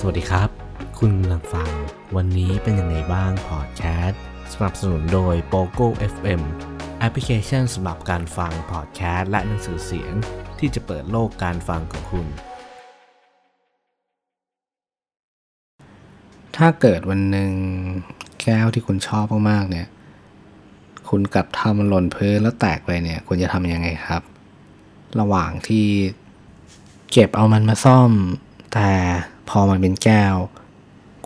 สวัสดีครับ คุณกำลังฟัง วันนี้เป็นยังไงบ้างพอดแคสต์สนับสนุนโดย POGO FM แอปพลิเคชันสำหรับการฟังพอดแคสต์และหนังสือเสียง ที่จะเปิดโลกการฟังของคุณ ถ้าเกิดวันหนึ่งแก้วที่คุณชอบมากๆเนี่ย คุณกลับทำมันหล่นพื้นแล้วแตกไปเนี่ย คุณจะทำยังไงครับ ระหว่างที่เก็บเอามันมาซ่อมแต่ พอมันเป็นแก้ว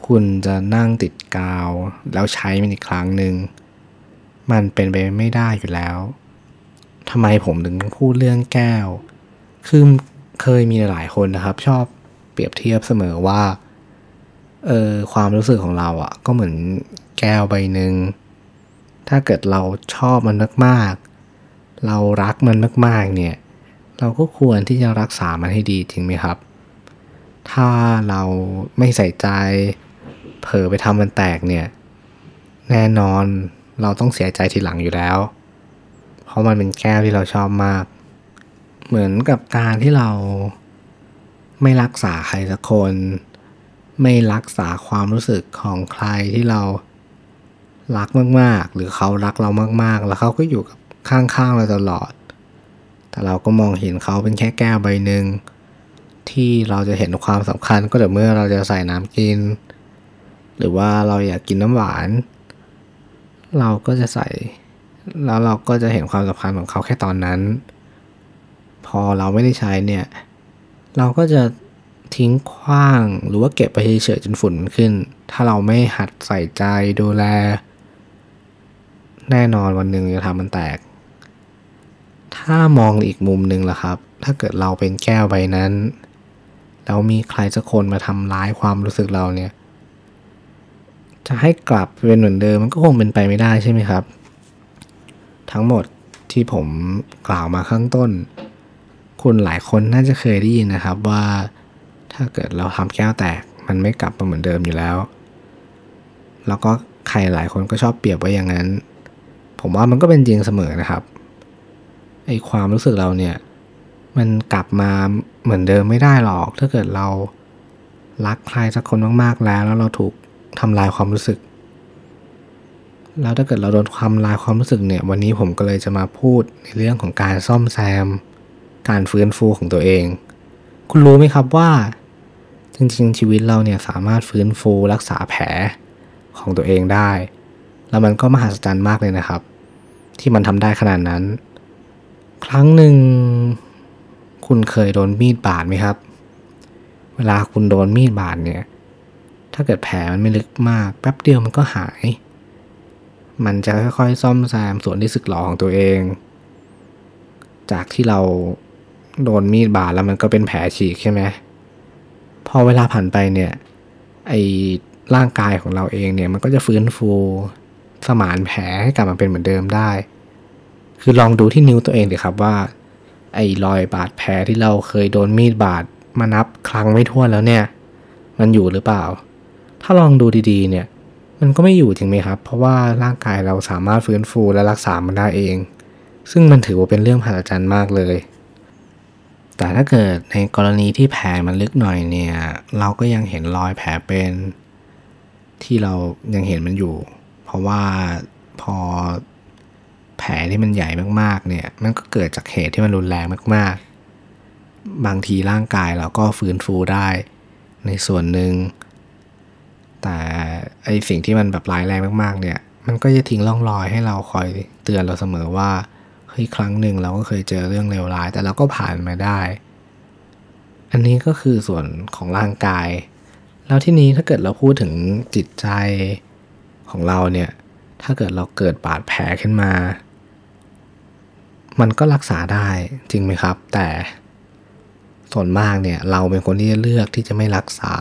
คุณจะนั่งติดกาว แล้วใช้มันอีกครั้งหนึ่ง มันเป็นไปไม่ได้อยู่แล้วทำไมผมถึงพูดเรื่องแก้ว คือเคยมีหลายคนนะครับ ชอบเปรียบเทียบเสมอว่า เออความรู้สึกของเราอะ่ะ ก็เหมือนแก้วใบหนึ่ง ถ้าเกิดเราชอบมันมากๆ เรารักมันมากๆ เนี่ย เราก็ควรที่จะรักษามันให้ดีจริงไหมครับ ถ้าเราไม่ใส่ใจ เผลอไปทำมันแตกเนี่ย แน่นอนเราต้องเสียใจทีหลังอยู่แล้ว เพราะมันเป็นแก้วที่เราชอบมาก เหมือนกับการที่เราไม่รักษาใครสักคน ไม่รักษาความรู้สึกของใครที่เรารักมาก ๆ หรือเขารักเรามาก ๆ แล้วเขาก็อยู่กับข้างๆเราตลอด แต่เราก็มองเห็นเขาเป็นแค่แก้วใบหนึ่ง ที่เราจะเห็นความสำคัญก็แต่เมื่อเราจะใส่น้ำกิน หรือว่าเราอยากกินน้ำหวาน เราก็จะใส่ แล้วเราก็จะเห็นความสำคัญของเขาแค่ตอนนั้น พอเราไม่ได้ใช้เนี่ย เราก็จะทิ้งขว้างหรือว่าเก็บไปเฉยๆจนฝุ่นมันขึ้น ถ้าเราไม่หัดใส่ใจดูแล แน่นอนวันหนึ่งจะทำมันแตก ถ้ามองอีกมุมหนึ่งล่ะครับ ถ้าเกิดเราเป็นแก้วใบนั้น แล้วมีใครสักคนมาทำร้ายความรู้สึกเราเนี่ย จะให้กลับเป็นเหมือนเดิมมันก็คงเป็นไปไม่ได้ใช่ไหมครับ ทั้งหมดที่ผมกล่าวมาข้างต้น คุณหลายคนน่าจะเคยได้ยินนะครับว่าถ้าเกิดเราทำแก้วแตกมันไม่กลับมาเหมือนเดิมอยู่แล้ว แล้วก็ใครหลายคนก็ชอบเปรียบไว้อย่างนั้น ผมว่ามันก็เป็นจริงเสมอนะครับไอความรู้สึกเราเนี่ย มันกลับมาเหมือนเดิมไม่ได้หรอก ถ้าเกิดเรารักใครสักคนมากๆแล้ว แล้วเราถูกทำลายความรู้สึก แล้วถ้าเกิดเราโดนความลายความรู้สึกเนี่ย วันนี้ผมก็เลยจะมาพูดในเรื่องของการซ่อมแซม การฟื้นฟูของตัวเอง คุณรู้ไหมครับว่า จริงๆชีวิตเราเนี่ยสามารถฟื้นฟูรักษาแผลของตัวเองได้ แล้วมันก็มหัศจรรย์มากเลยนะครับ ที่มันทำได้ขนาดนั้น ครั้งหนึ่ง คุณเคยโดนมีดบาดไหมครับ เวลาคุณโดนมีดบาดเนี่ย ถ้าเกิดแผลมันไม่ลึกมาก แป๊บเดียวมันก็หาย มันจะค่อยๆ ซ่อมแซมส่วนที่สึกหรอของตัวเอง จากที่เราโดนมีดบาดแล้วมันก็เป็นแผลฉีกใช่ไหมพอเวลาผ่านไปเนี่ยไอร่างกายของเราเองเนี่ยมันก็จะฟื้นฟูสมานแผลให้กลับมาเป็นเหมือนเดิมได้ คือลองดูที่นิ้วตัวเองดิครับว่า ไอ้รอยบาดแผลที่เราเคยโดนมีดบาดมานับครั้งไม่ถ้วนแล้วเนี่ย มันอยู่หรือเปล่า ถ้าลองดูดีๆ เนี่ย มันก็ไม่อยู่จริงไหมครับ เพราะว่าร่างกายเราสามารถฟื้นฟูและรักษามันได้เอง ซึ่งมันถือว่าเป็นเรื่องมหัศจรรย์มากเลย แต่ถ้าเกิดในกรณีที่แผลมันลึกหน่อยเนี่ย เราก็ยังเห็นรอยแผลเป็น ที่เรายังเห็นมันอยู่ เพราะว่าพอ แผลที่มันใหญ่มากๆเนี่ยมันก็เกิดจากเหตุที่มันรุนแรงมาก ๆ บางทีร่างกายเราก็ฟื้นฟูได้ในส่วนหนึ่ง แต่ไอสิ่งที่มันแบบร้ายแรงมากๆ เนี่ย มันก็จะทิ้งร่องรอยให้เราคอยเตือนเราเสมอว่าเฮ้ยครั้งหนึ่งเราก็เคยเจอเรื่องเลวร้าย แต่เราก็ผ่านมาได้ อันนี้ก็คือส่วนของร่างกาย แล้วที่นี้ถ้าเกิดเราพูดถึงจิตใจของเราเนี่ย ถ้าเกิดเราเกิดบาดแผลขึ้นมา มันก็รักษาได้จริงไหมครับ แต่ส่วนมากเนี่ยเราเป็นคนที่จะเลือกที่จะไม่รักษา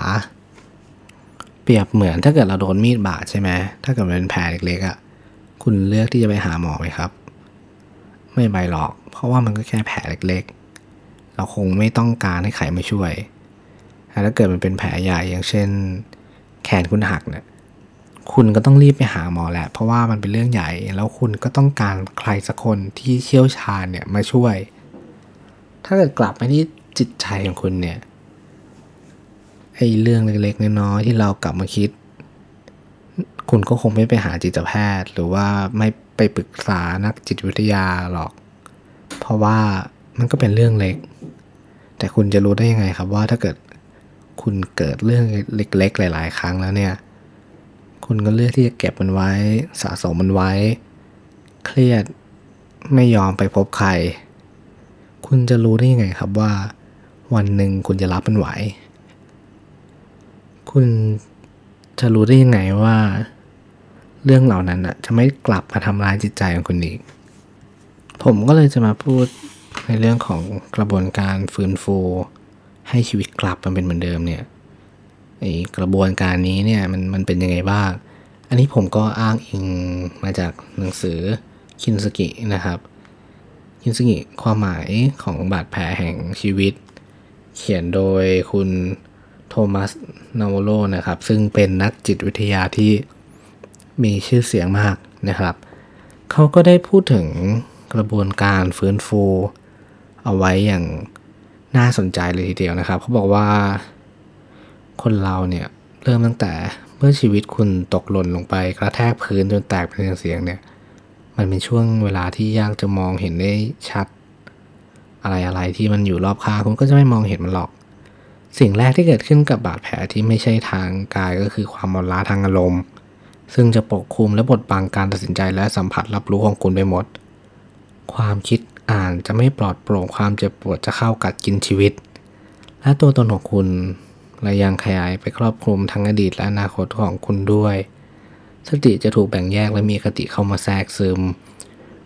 เปรียบเหมือนถ้าเกิดเราโดนมีดบาดใช่ไหมถ้าเกิดมันเป็นแผลเล็กๆอะ่ะคุณเลือกที่จะไปหาหมอไหมครับ ไม่ไปหรอก เพราะว่ามันก็แค่แผลเล็กๆ เราคงไม่ต้องการให้ใครมาช่วยแต่ถ้าเกิดมันเป็นแผลใหญ่อย่างเช่น แขนคุณหักเนี่ย คุณก็ต้องรีบไปหาหมอแหละ เพราะว่ามันเป็นเรื่องใหญ่ แล้วคุณก็ต้องการใครสักคนที่เชี่ยวชาญเนี่ยมาช่วย ถ้าเกิดกลับไปที่จิตใจของคุณเนี่ยไอ้เรื่องเล็กๆน้อยๆที่เรากลับมาคิด คุณก็คงไม่ไปหาจิตแพทย์ หรือว่าไม่ไปปรึกษานักจิตวิทยาหรอก เพราะว่ามันก็เป็นเรื่องเล็ก แต่คุณจะรู้ได้ยังไงครับว่าถ้าเกิดคุณเกิดเรื่องเล็ก ๆ หลาย ๆ ครั้งแล้วเนี่ย คุณก็เลือกที่จะเก็บมันไว้ สะสมมันไว้ เครียดไม่ยอมไปพบใคร คุณจะรู้ได้ยังไงครับว่า วันหนึ่งคุณจะรับมันไหว คุณจะรู้ได้ยังไงว่า เรื่องเหล่านั้นอะ จะไม่กลับมาทำร้ายจิตใจของคุณอีก ผมก็เลยจะมาพูดในเรื่องของกระบวนการฟื้นฟู ให้ชีวิตกลับมาเป็นเหมือนเดิมเนี่ย กระบวนการนี้เนี่ยมันมันเป็นยังไงบ้าง อันนี้ผมก็อ้างอิงมาจากหนังสือคินสกินะครับ คินสกิความหมายของบาดแผลแห่งชีวิต เขียนโดยคุณโทมัสนาวโลนะครับ ซึ่งเป็นนักจิตวิทยาที่มีชื่อเสียงมากนะครับ เขาก็ได้พูดถึงกระบวนการฟื้นฟู เอาไว้อย่างน่าสนใจเลยทีเดียวนะครับ เขาบอกว่า คนเราเนี่ยเริ่มตั้งแต่เมื่อชีวิตคุณตกหล่นลงไปกระแทกพื้นจนแตกเป็นเสียงเนี่ย มันเป็นช่วงเวลาที่ยากจะมองเห็นได้ชัด อะไรอะไรที่มันอยู่รอบข้างคุณก็จะไม่มองเห็นมันหรอก สิ่งแรกที่เกิดขึ้นกับบาดแผลที่ไม่ใช่ทางกายก็คือความอ่อนล้าทางอารมณ์ ซึ่งจะปกคลุมและบดบังการตัดสินใจและสัมผัสรับรู้ของคุณไปหมด ความคิดอ่านจะไม่ปลอดโปร่งความเจ็บปวดจะเข้ากัดกินชีวิต และตัวตนของคุณ และยังขยายไปครอบคลุมทั้งอดีตและอนาคตของคุณด้วย สติจะถูกแบ่งแยกและมีคติเข้ามาแทรกซึม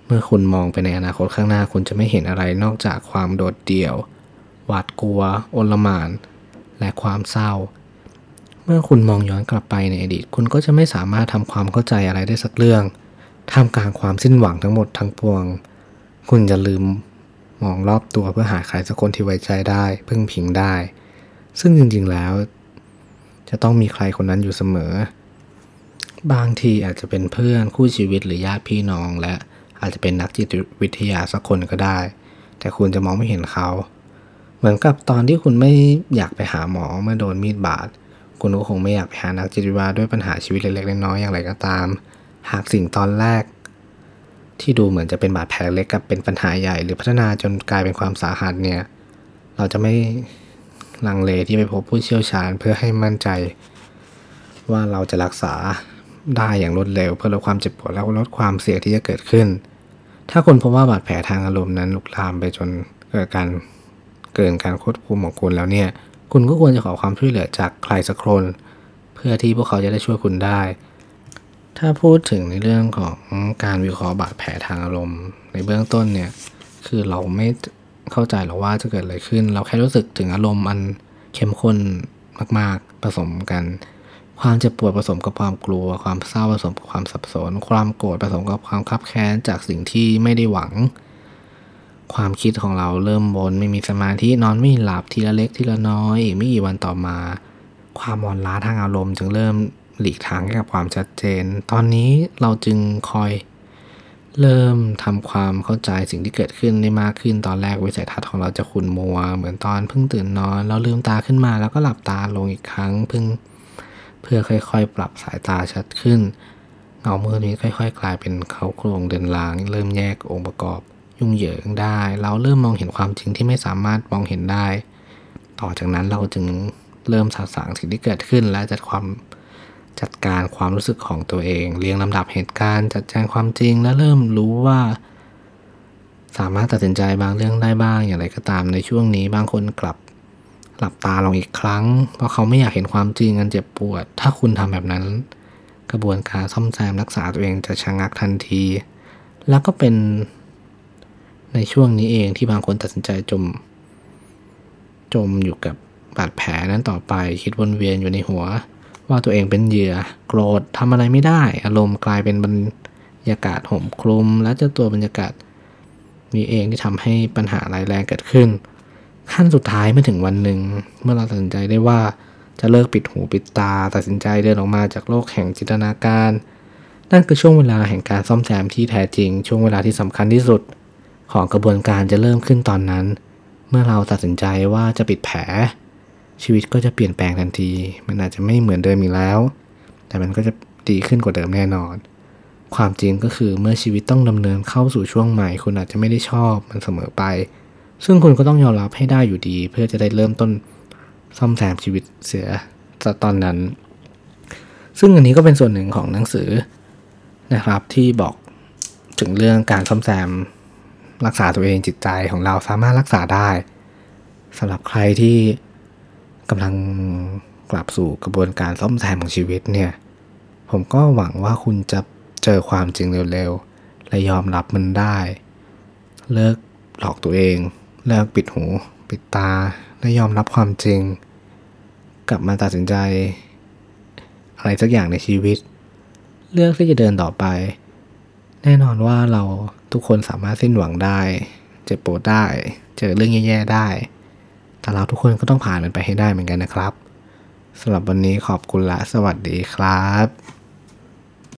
เมื่อคุณมองไปในอนาคตข้างหน้าคุณจะไม่เห็นอะไรนอกจากความโดดเดี่ยว หวาดกลัวโอลมาน และความเศร้า เมื่อคุณมองย้อนกลับไปในอดีต คุณก็จะไม่สามารถทำความเข้าใจอะไรได้สักเรื่องท่ามกลางความสิ้นหวังทั้งหมดทั้งปวง คุณจะลืมมองรอบตัวเพื่อหาใครสักคนที่ไว้ใจได้ พึ่งพิงได้ ซึ่งจริงๆแล้ว จะต้องมีใครคนนั้นอยู่เสมอ บางทีอาจจะเป็นเพื่อนคู่ชีวิตหรือญาติพี่น้อง และอาจจะเป็นนักจิตวิทยาสักคนก็ได้ แต่คุณจะมองไม่เห็นเขา เหมือนกับตอนที่คุณไม่อยากไปหาหมอเมื่อโดนมีดบาดคุณก็คงไม่อยากไปหานักจิตวิทยาด้วยปัญหาชีวิตเล็กๆน้อยๆอย่างไรก็ตาม หากสิ่งตอนแรก ที่ดูเหมือนจะเป็นบาดแผลเล็กกับเป็นปัญหาใหญ่ หรือพัฒนาจนกลายเป็นความสาหัสเนี่ย เราจะไม่ ลังเลที่ไปพบผู้เชี่ยวชาญเพื่อให้มั่นใจ ว่าเราจะรักษาได้อย่างรวดเร็ว เพื่อลดความเจ็บปวดและลดความเสี่ยงที่จะเกิดขึ้น ถ้าคุณพบว่าบาดแผลทางอารมณ์นั้นลุกลามไปจนเกิดการเกินการควบคุมของคุณแล้วเนี่ย คุณก็ควรจะขอความช่วยเหลือจากใครสักคน เพื่อที่พวกเขาจะได้ช่วยคุณได้ ถ้าพูดถึงในเรื่องของการวิเคราะห์บาดแผลทางอารมณ์ ในเบื้องต้นเนี่ย คือเราไม่ เข้าใจหรอกว่าจะเกิดอะไรขึ้น เราแค่รู้สึกถึงอารมณ์มันเข้มข้นมาก ๆ ผสมกัน ความเจ็บปวดผสมกับความกลัว ความเศร้าผสมกับความสับสน ความโกรธผสมกับความคับแค้นจากสิ่งที่ไม่ได้หวัง ความคิดของเราเริ่มบนไม่มีสมาธินอนไม่หลับทีละเล็กทีละน้อยอีกไม่กี่วันต่อมา ความอ่อนล้าทางอารมณ์จึงเริ่มหลีกทางให้กับความชัดเจน ตอนนี้เราจึงคอย เริ่มทำความเข้าใจสิ่งที่เกิดขึ้นได้มากขึ้นตอนแรกวิสัยทัศน์ของเราจะขุ่นมัว เหมือนตอนเพิ่งตื่นนอน เราลืมตาขึ้นมาแล้วก็หลับตาลงอีกครั้งเพิ่งเพื่อค่อย ๆ ปรับสายตาชัดขึ้นเงามือนี้ค่อย ๆ กลายเป็นเขาโครงเดินลาง เริ่มแยกองค์ประกอบ ยุ่งเหยิงได้ เราเริ่มมองเห็นความจริงที่ไม่สามารถมองเห็นได้ ต่อจากนั้นเราจึงเริ่มสาสางสิ่งที่เกิดขึ้นและจัดความ จัดการความรู้สึกของตัวเอง เรียงลำดับเหตุการณ์ จัดแจงความจริงและเริ่มรู้ว่า สามารถตัดสินใจบางเรื่องได้บ้างอย่างไรก็ตามในช่วงนี้บางคนกลับหลับตาลงอีกครั้ง เพราะเขาไม่อยากเห็นความจริงอันเจ็บปวด ถ้าคุณทำแบบนั้น กระบวนการซ่อมแซมรักษาตัวเองจะชะงักทันที แล้วก็เป็นในช่วงนี้เองที่บางคนตัดสินใจจม จมอยู่กับบาดแผลนั้นต่อไปคิดวนเวียนอยู่ในหัว ว่าตัวเองเป็นเหยื่อโกรธทำอะไรไม่ได้ อารมณ์กลายเป็นบรรยากาศห่มคลุม และเจ้าตัวบรรยากาศมีเองที่ทำให้ปัญหาร้ายแรงเกิดขึ้น ขั้นสุดท้ายเมื่อถึงวันหนึ่ง เมื่อเราตัดสินใจได้ว่าจะเลิกปิดหูปิดตา ตัดสินใจเดินออกมาจากโลกแห่งจินตนาการ นั่นคือช่วงเวลาแห่งการซ่อมแซมที่แท้จริง ช่วงเวลาที่สำคัญที่สุด ของกระบวนการจะเริ่มขึ้นตอนนั้น เมื่อเราตัดสินใจว่าจะปิดแผล ชีวิตก็จะเปลี่ยนแปลงทันที มันอาจจะไม่เหมือนเดิมอีกแล้ว แต่มันก็จะดีขึ้นกว่าเดิมแน่นอน ความจริงก็คือเมื่อชีวิตต้องดำเนินเข้าสู่ช่วงใหม่ คุณอาจจะไม่ได้ชอบมันเสมอไป ซึ่งคุณก็ต้องยอมรับให้ได้อยู่ดี เพื่อจะได้เริ่มต้นซ่อมแซมชีวิตเสียตอนนั้น ซึ่งอันนี้ก็เป็นส่วนหนึ่งของหนังสือนะครับที่บอกถึงเรื่องการซ่อมแซมรักษาตัวเองจิตใจของเราสามารถรักษาได้สำหรับใครที่ กำลังกลับสู่กระบวนการซ่อมแซมของชีวิตเนี่ย ผมก็หวังว่าคุณจะเจอความจริงเร็วๆ และยอมรับมันได้ เลิกหลอกตัวเอง เลิกปิดหู ปิดตา และยอมรับความจริง กลับมาตัดสินใจ อะไรสักอย่างในชีวิต เลือกที่จะเดินต่อไป แน่นอนว่าเราทุกคนสามารถสิ้นหวังได้ เจ็บปวดได้ เจอเรื่องแย่ๆได้ แต่เราทุกคนก็ต้องผ่านมันไปให้ได้เหมือนกันนะครับสำหรับวันนี้ขอบคุณและ สวัสดีครับ